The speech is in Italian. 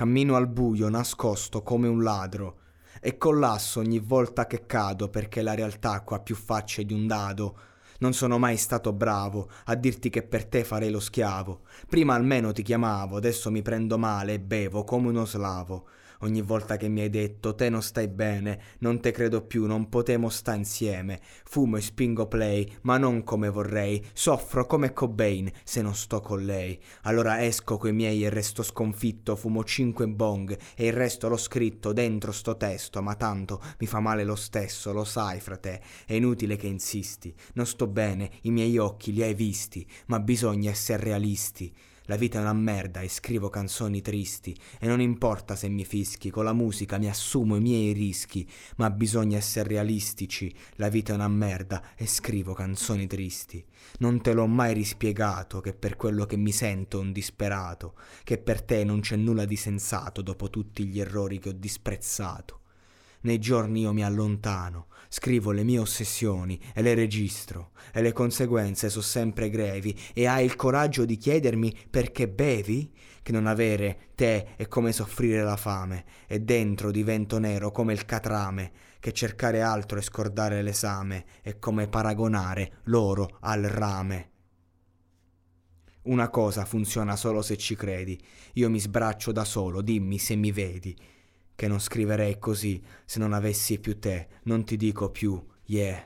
cammino al buio, nascosto come un ladro, e collasso ogni volta che cado perché la realtà qua più facce di un dado. Non sono mai stato bravo a dirti che per te farei lo schiavo. Prima almeno ti chiamavo, adesso mi prendo male e bevo come uno slavo ogni volta che mi hai detto te non stai bene, non te credo più, non potemo sta insieme. Fumo e spingo play, ma non come vorrei, soffro come Cobain se non sto con lei. Allora esco coi miei e resto sconfitto, fumo cinque bong e il resto l'ho scritto dentro sto testo, ma tanto mi fa male lo stesso, lo sai, frate, è inutile che insisti. Non sto bene, i miei occhi li hai visti, ma bisogna essere realisti. La vita è una merda e scrivo canzoni tristi e non importa se mi fischi, con la musica mi assumo i miei rischi, ma bisogna essere realistici. La vita è una merda e scrivo canzoni tristi. Non te l'ho mai rispiegato che per quello che mi sento un disperato, che per te non c'è nulla di sensato dopo tutti gli errori che ho disprezzato. Nei giorni io mi allontano, scrivo le mie ossessioni e le registro, e le conseguenze sono sempre grevi, e hai il coraggio di chiedermi perché bevi? Che non avere te è come soffrire la fame, e dentro divento nero come il catrame, che cercare altro e scordare l'esame è come paragonare l'oro al rame. Una cosa funziona solo se ci credi, io mi sbraccio da solo, dimmi se mi vedi che non scriverei così se non avessi più te, non ti dico più, yeah,